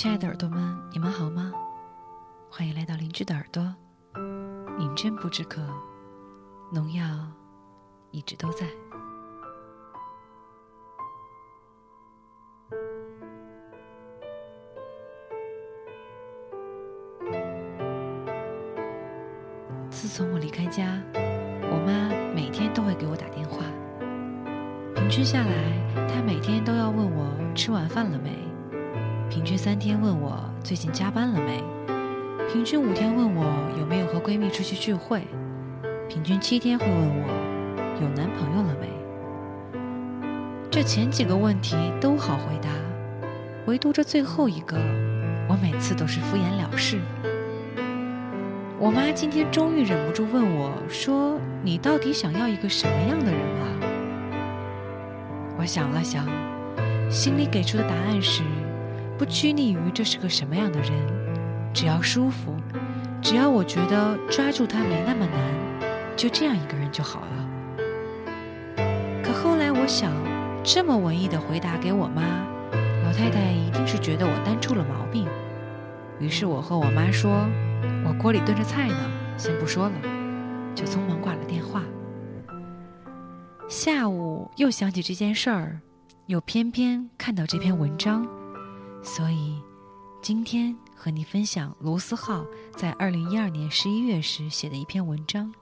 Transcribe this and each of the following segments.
亲爱的耳朵们，你们好吗？欢迎来到邻居的耳朵。饮鸩不止渴，农药一直都在。自从我离开家，我妈每天都会给我打电话。平均下来，她每天都要问我吃晚饭了没，平均三天问我最近加班了没，平均五天问我有没有和闺蜜出去聚会，平均七天会问我有男朋友了没。这前几个问题都好回答，唯独这最后一个，我每次都是敷衍了事。我妈今天终于忍不住问我说：“你到底想要一个什么样的人啊？”我想了想，心里给出的答案是：不拘泥于这是个什么样的人，只要舒服，只要我觉得抓住他没那么难，就这样一个人就好了。可后来我想，这么文艺的回答给我妈，老太太一定是觉得我单出了毛病。于是我和我妈说。我锅里炖着菜呢，先不说了，就匆忙挂了电话。下午又想起这件事儿，又偏偏看到这篇文章，所以今天和你分享罗思浩在二零一二年十一月时写的一篇文章，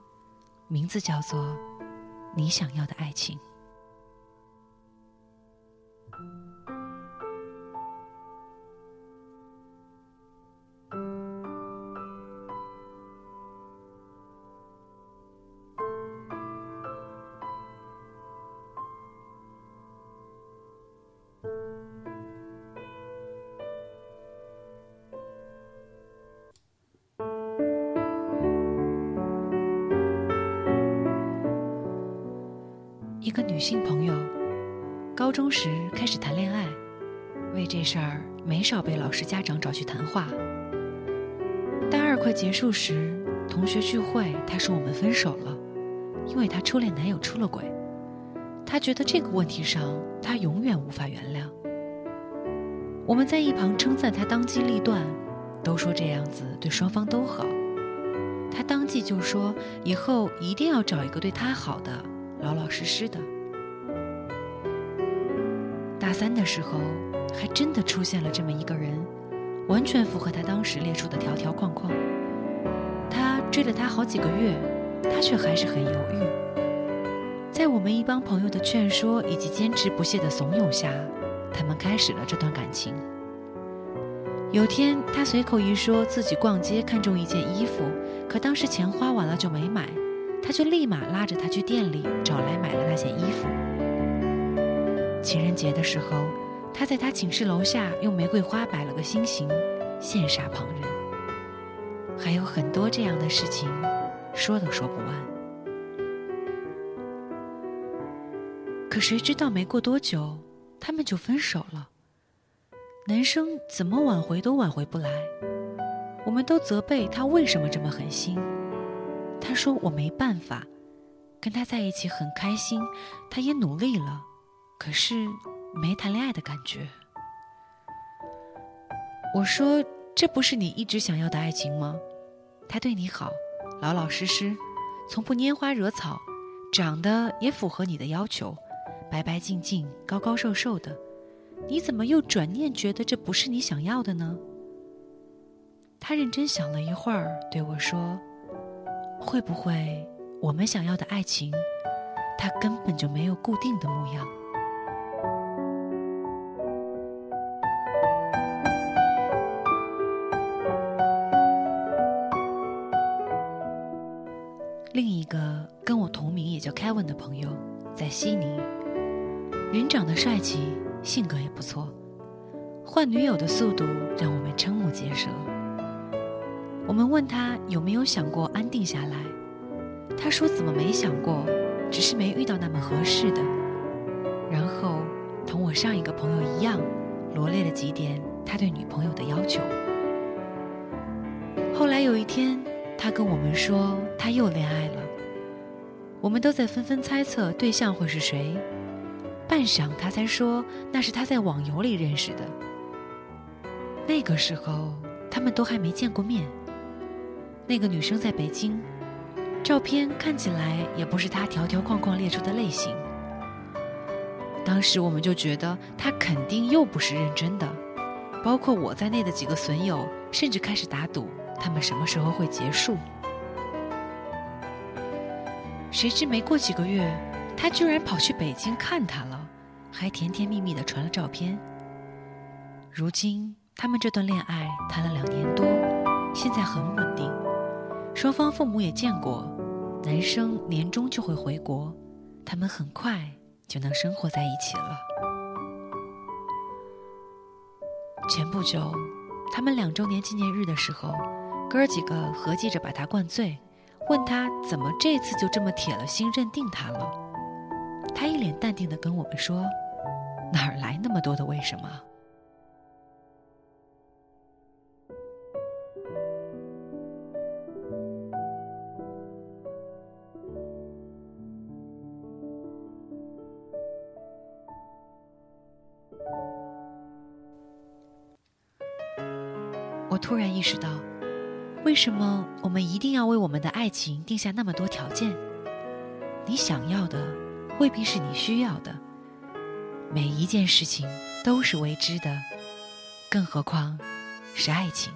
名字叫做《你想要的爱情》。中时开始谈恋爱，为这事儿没少被老师家长找去谈话。大二快结束时，同学聚会，她说我们分手了，因为她初恋男友出了轨。她觉得这个问题上，她永远无法原谅。我们在一旁称赞她当机立断，都说这样子对双方都好。她当即就说以后一定要找一个对她好的。老老实实的。大三的时候，还真的出现了这么一个人，完全符合他当时列出的条条框框。他追了他好几个月，他却还是很犹豫。在我们一帮朋友的劝说以及坚持不懈的怂恿下，他们开始了这段感情。有天，他随口一说自己逛街看中一件衣服，可当时钱花完了就没买。他就立马拉着她去店里找来买了那件衣服。情人节的时候，他在他寝室楼下用玫瑰花摆了个心形，羡煞旁人。还有很多这样的事情，说都说不完。可谁知道没过多久，他们就分手了。男生怎么挽回都挽回不来，我们都责备他为什么这么狠心。他说：“我没办法，跟他在一起很开心，他也努力了，可是没谈恋爱的感觉。”我说：“这不是你一直想要的爱情吗？他对你好，老老实实，从不拈花惹草，长得也符合你的要求，白白净净，高高瘦瘦的，你怎么又转念觉得这不是你想要的呢？”他认真想了一会儿，对我说。会不会，我们想要的爱情，它根本就没有固定的模样？也叫 Kevin 的朋友，在悉尼，人长得帅气，性格也不错，换女友的速度让我们瞠目结舌。我们问他有没有想过安定下来，他说怎么没想过，只是没遇到那么合适的。然后同我上一个朋友一样，罗列了几点他对女朋友的要求。后来有一天，他跟我们说他又恋爱了，我们都在纷纷猜测对象会是谁。半晌，他才说那是他在网游里认识的。那个时候他们都还没见过面。那个女生在北京，照片看起来也不是他条条框框列出的类型。当时我们就觉得他肯定又不是认真的，包括我在内的几个损友，甚至开始打赌他们什么时候会结束。谁知没过几个月，他居然跑去北京看他了，还甜甜蜜蜜的传了照片。如今他们这段恋爱谈了两年多，现在很稳定，双方父母也见过，男生年终就会回国，他们很快。就能生活在一起了。前不久，他们两周年纪念日的时候，哥几个合计着把他灌醉，问他怎么这次就这么铁了心认定他了。他一脸淡定的跟我们说：“哪儿来那么多的为什么？”我突然意识到，为什么我们一定要为我们的爱情定下那么多条件？你想要的未必是你需要的，每一件事情都是未知的，更何况是爱情。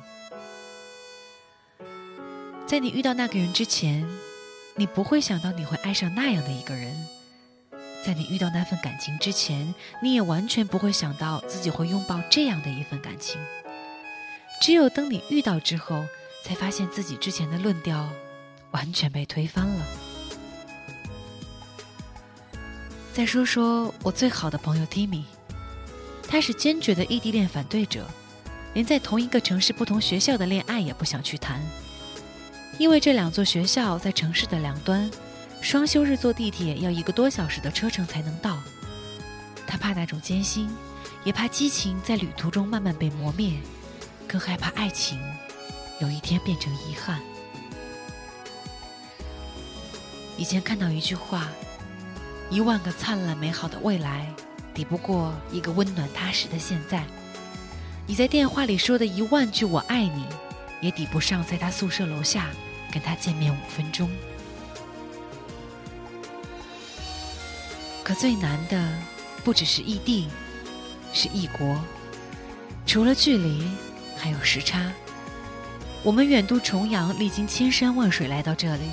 在你遇到那个人之前，你不会想到你会爱上那样的一个人；在你遇到那份感情之前，你也完全不会想到自己会拥抱这样的一份感情。只有等你遇到之后，才发现自己之前的论调完全被推翻了。再说说我最好的朋友 Timmy，他是坚决的异地恋反对者，连在同一个城市不同学校的恋爱也不想去谈，因为这两座学校在城市的两端，双休日坐地铁要一个多小时的车程才能到。他怕那种艰辛，也怕激情在旅途中慢慢被磨灭。更害怕爱情有一天变成遗憾。以前看到一句话：“一万个灿烂美好的未来，抵不过一个温暖踏实的现在。”你在电话里说的一万句“我爱你”，也抵不上在他宿舍楼下跟他见面五分钟。可最难的，不只是异地，是异国。除了距离。还有时差，我们远渡重洋，历经千山万水来到这里。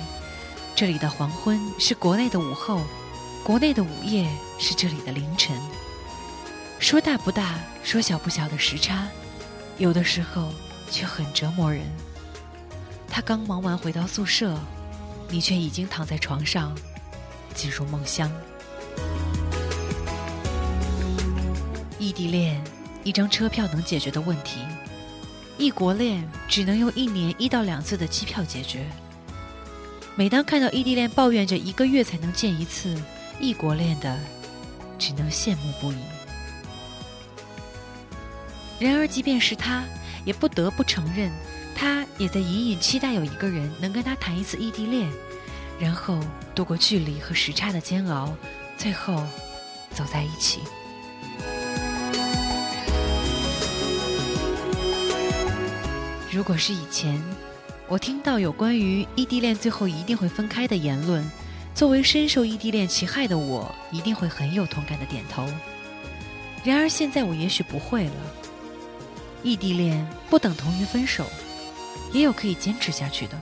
这里的黄昏是国内的午后，国内的午夜是这里的凌晨。说大不大，说小不小的时差，有的时候却很折磨人。他刚忙完回到宿舍，你却已经躺在床上，进入梦乡。异地恋，一张车票能解决的问题。异国恋只能用一年一到两次的机票解决。每当看到异地恋抱怨着一个月才能见一次，异国恋的只能羡慕不已。然而，即便是他，也不得不承认，他也在隐隐期待有一个人能跟他谈一次异地恋，然后度过距离和时差的煎熬，最后走在一起。如果是以前，我听到有关于异地恋最后一定会分开的言论，作为深受异地恋其害的我，一定会很有同感的点头。然而现在我也许不会了。异地恋不等同于分手，也有可以坚持下去的。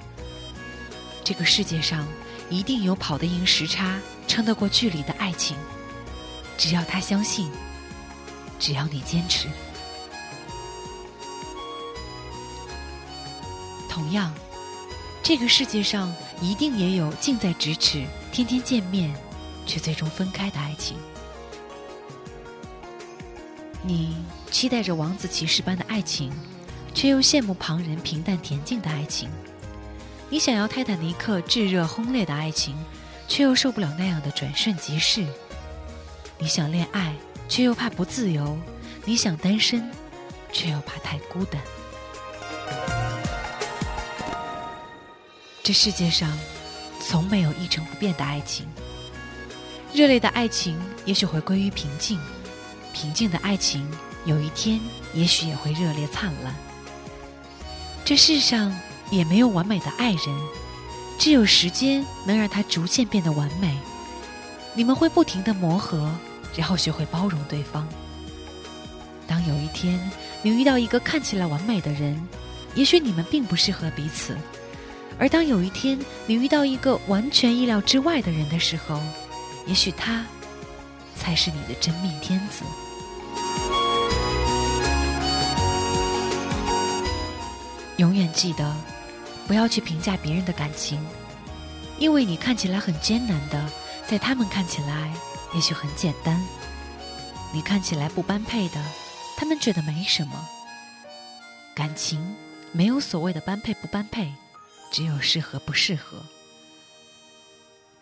这个世界上一定有跑得赢时差、撑得过距离的爱情，只要他相信，只要你坚持。同样，这个世界上一定也有近在咫尺、天天见面，却最终分开的爱情。你期待着王子骑士般的爱情，却又羡慕旁人平淡恬静的爱情。你想要泰坦尼克炙热轰烈的爱情，却又受不了那样的转瞬即逝。你想恋爱，却又怕不自由；你想单身，却又怕太孤单。这世界上，从没有一成不变的爱情。热烈的爱情也许会归于平静，平静的爱情有一天也许也会热烈灿烂。这世上也没有完美的爱人，只有时间能让他逐渐变得完美。你们会不停的磨合，然后学会包容对方。当有一天你遇到一个看起来完美的人，也许你们并不适合彼此；而当有一天你遇到一个完全意料之外的人的时候，也许他才是你的真命天子。永远记得，不要去评价别人的感情，因为你看起来很艰难的，在他们看起来也许很简单。你看起来不般配的，他们觉得没什么。感情没有所谓的般配不般配，只有适合不适合。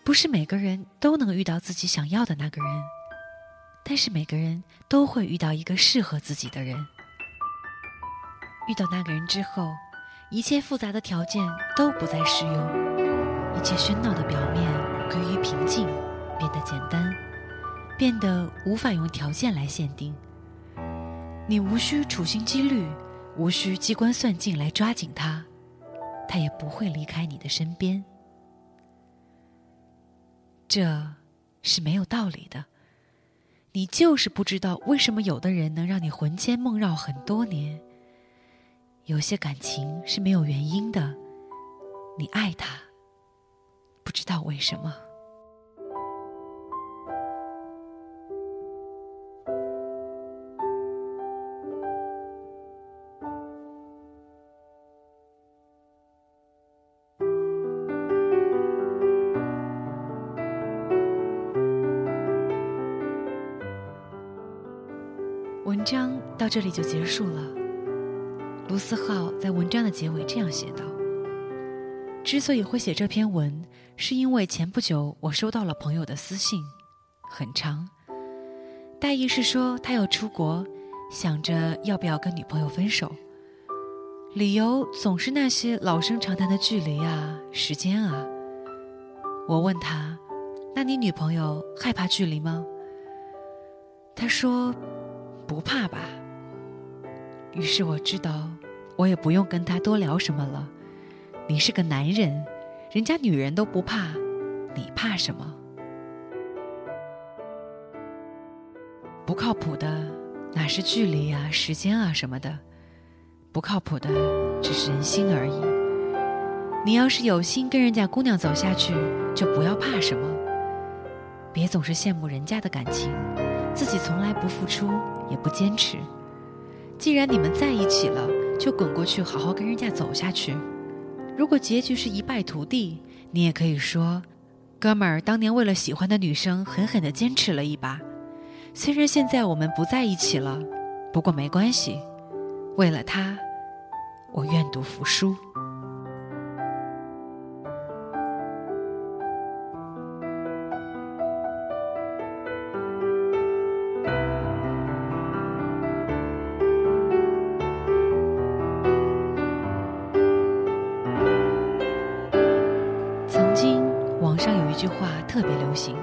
不是每个人都能遇到自己想要的那个人，但是每个人都会遇到一个适合自己的人。遇到那个人之后。一切复杂的条件都不再适用，一切喧闹的表面归于平静，变得简单，变得无法用条件来限定。你无需处心积虑，无需机关算尽来抓紧他，他也不会离开你的身边。这是没有道理的，你就是不知道为什么有的人能让你魂牵梦绕很多年。有些感情是没有原因的，你爱他，不知道为什么。到这里就结束了。卢思浩在文章的结尾这样写道：“之所以会写这篇文，是因为前不久我收到了朋友的私信，很长，大意是说他要出国，想着要不要跟女朋友分手，理由总是那些老生常谈的距离啊、时间啊。我问他：‘那你女朋友害怕距离吗？’他说：‘不怕吧。’于是我知道。”我也不用跟他多聊什么了。你是个男人，人家女人都不怕，你怕什么？不靠谱的哪是距离啊、时间啊什么的？不靠谱的只是人心而已。你要是有心跟人家姑娘走下去，就不要怕什么。别总是羡慕人家的感情，自己从来不付出，也不坚持。既然你们在一起了。就滚过去，好好跟人家走下去。如果结局是一败涂地，你也可以说：“哥们儿，当年为了喜欢的女生，狠狠地坚持了一把。虽然现在我们不在一起了，不过没关系。为了她，我愿赌服输。”特别流行，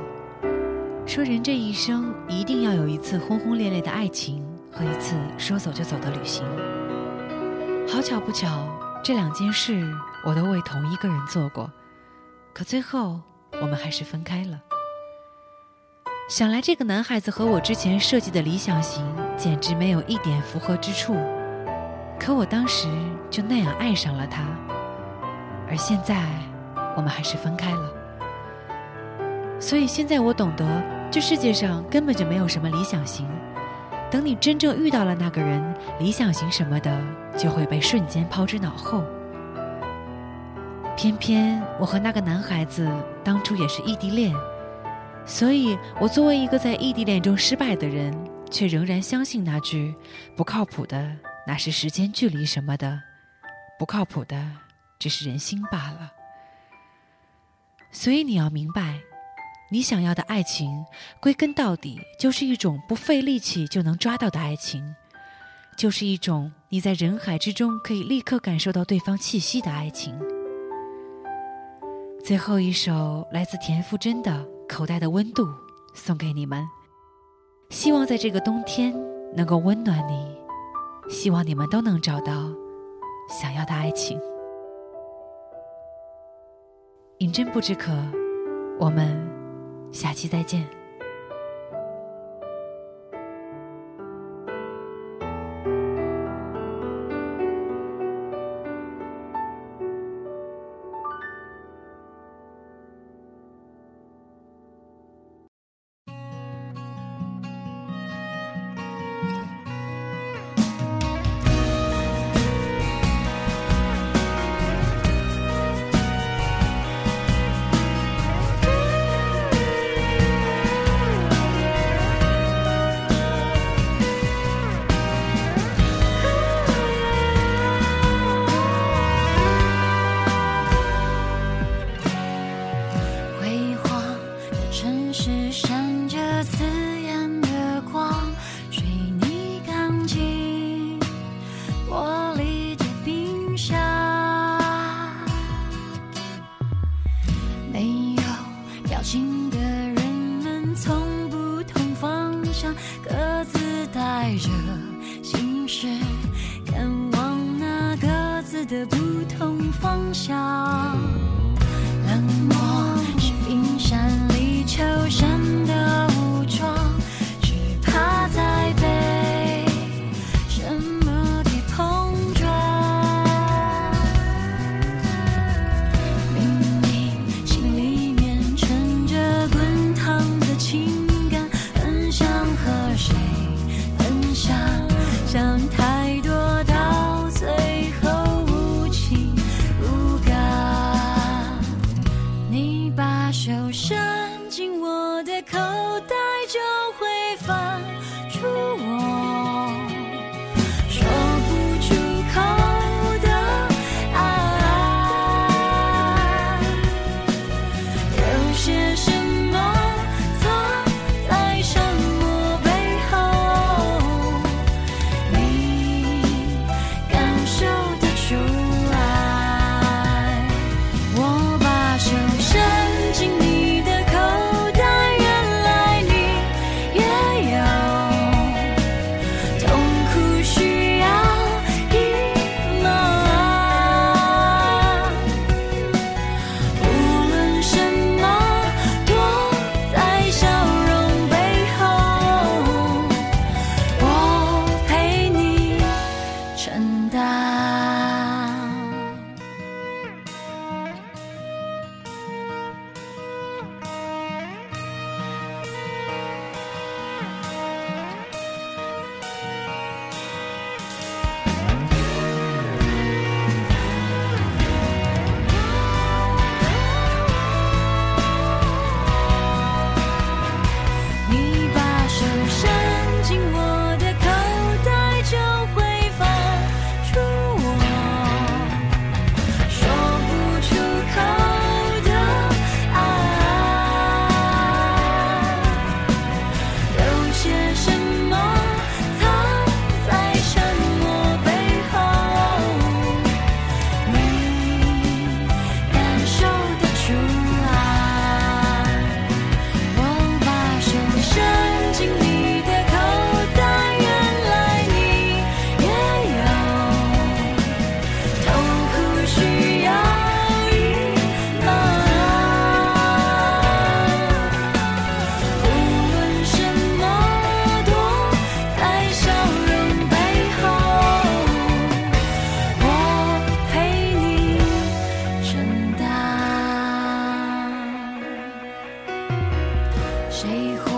说人这一生一定要有一次轰轰烈烈的爱情和一次说走就走的旅行。好巧不巧，这两件事我都为同一个人做过，可最后我们还是分开了。想来这个男孩子和我之前设计的理想型简直没有一点符合之处，可我当时就那样爱上了他，而现在我们还是分开了。所以现在我懂得，这世界上根本就没有什么理想型。等你真正遇到了那个人，理想型什么的就会被瞬间抛之脑后。偏偏我和那个男孩子当初也是异地恋，所以我作为一个在异地恋中失败的人，却仍然相信那句“不靠谱的那是时间、距离什么的，不靠谱的只是人心罢了。”所以你要明白。你想要的爱情，归根到底就是一种不费力气就能抓到的爱情，就是一种你在人海之中可以立刻感受到对方气息的爱情。最后一首来自田馥甄的《口袋的温度》送给你们，希望在这个冬天能够温暖你。希望你们都能找到想要的爱情。饮鸩不知渴，我们下期再见。谁会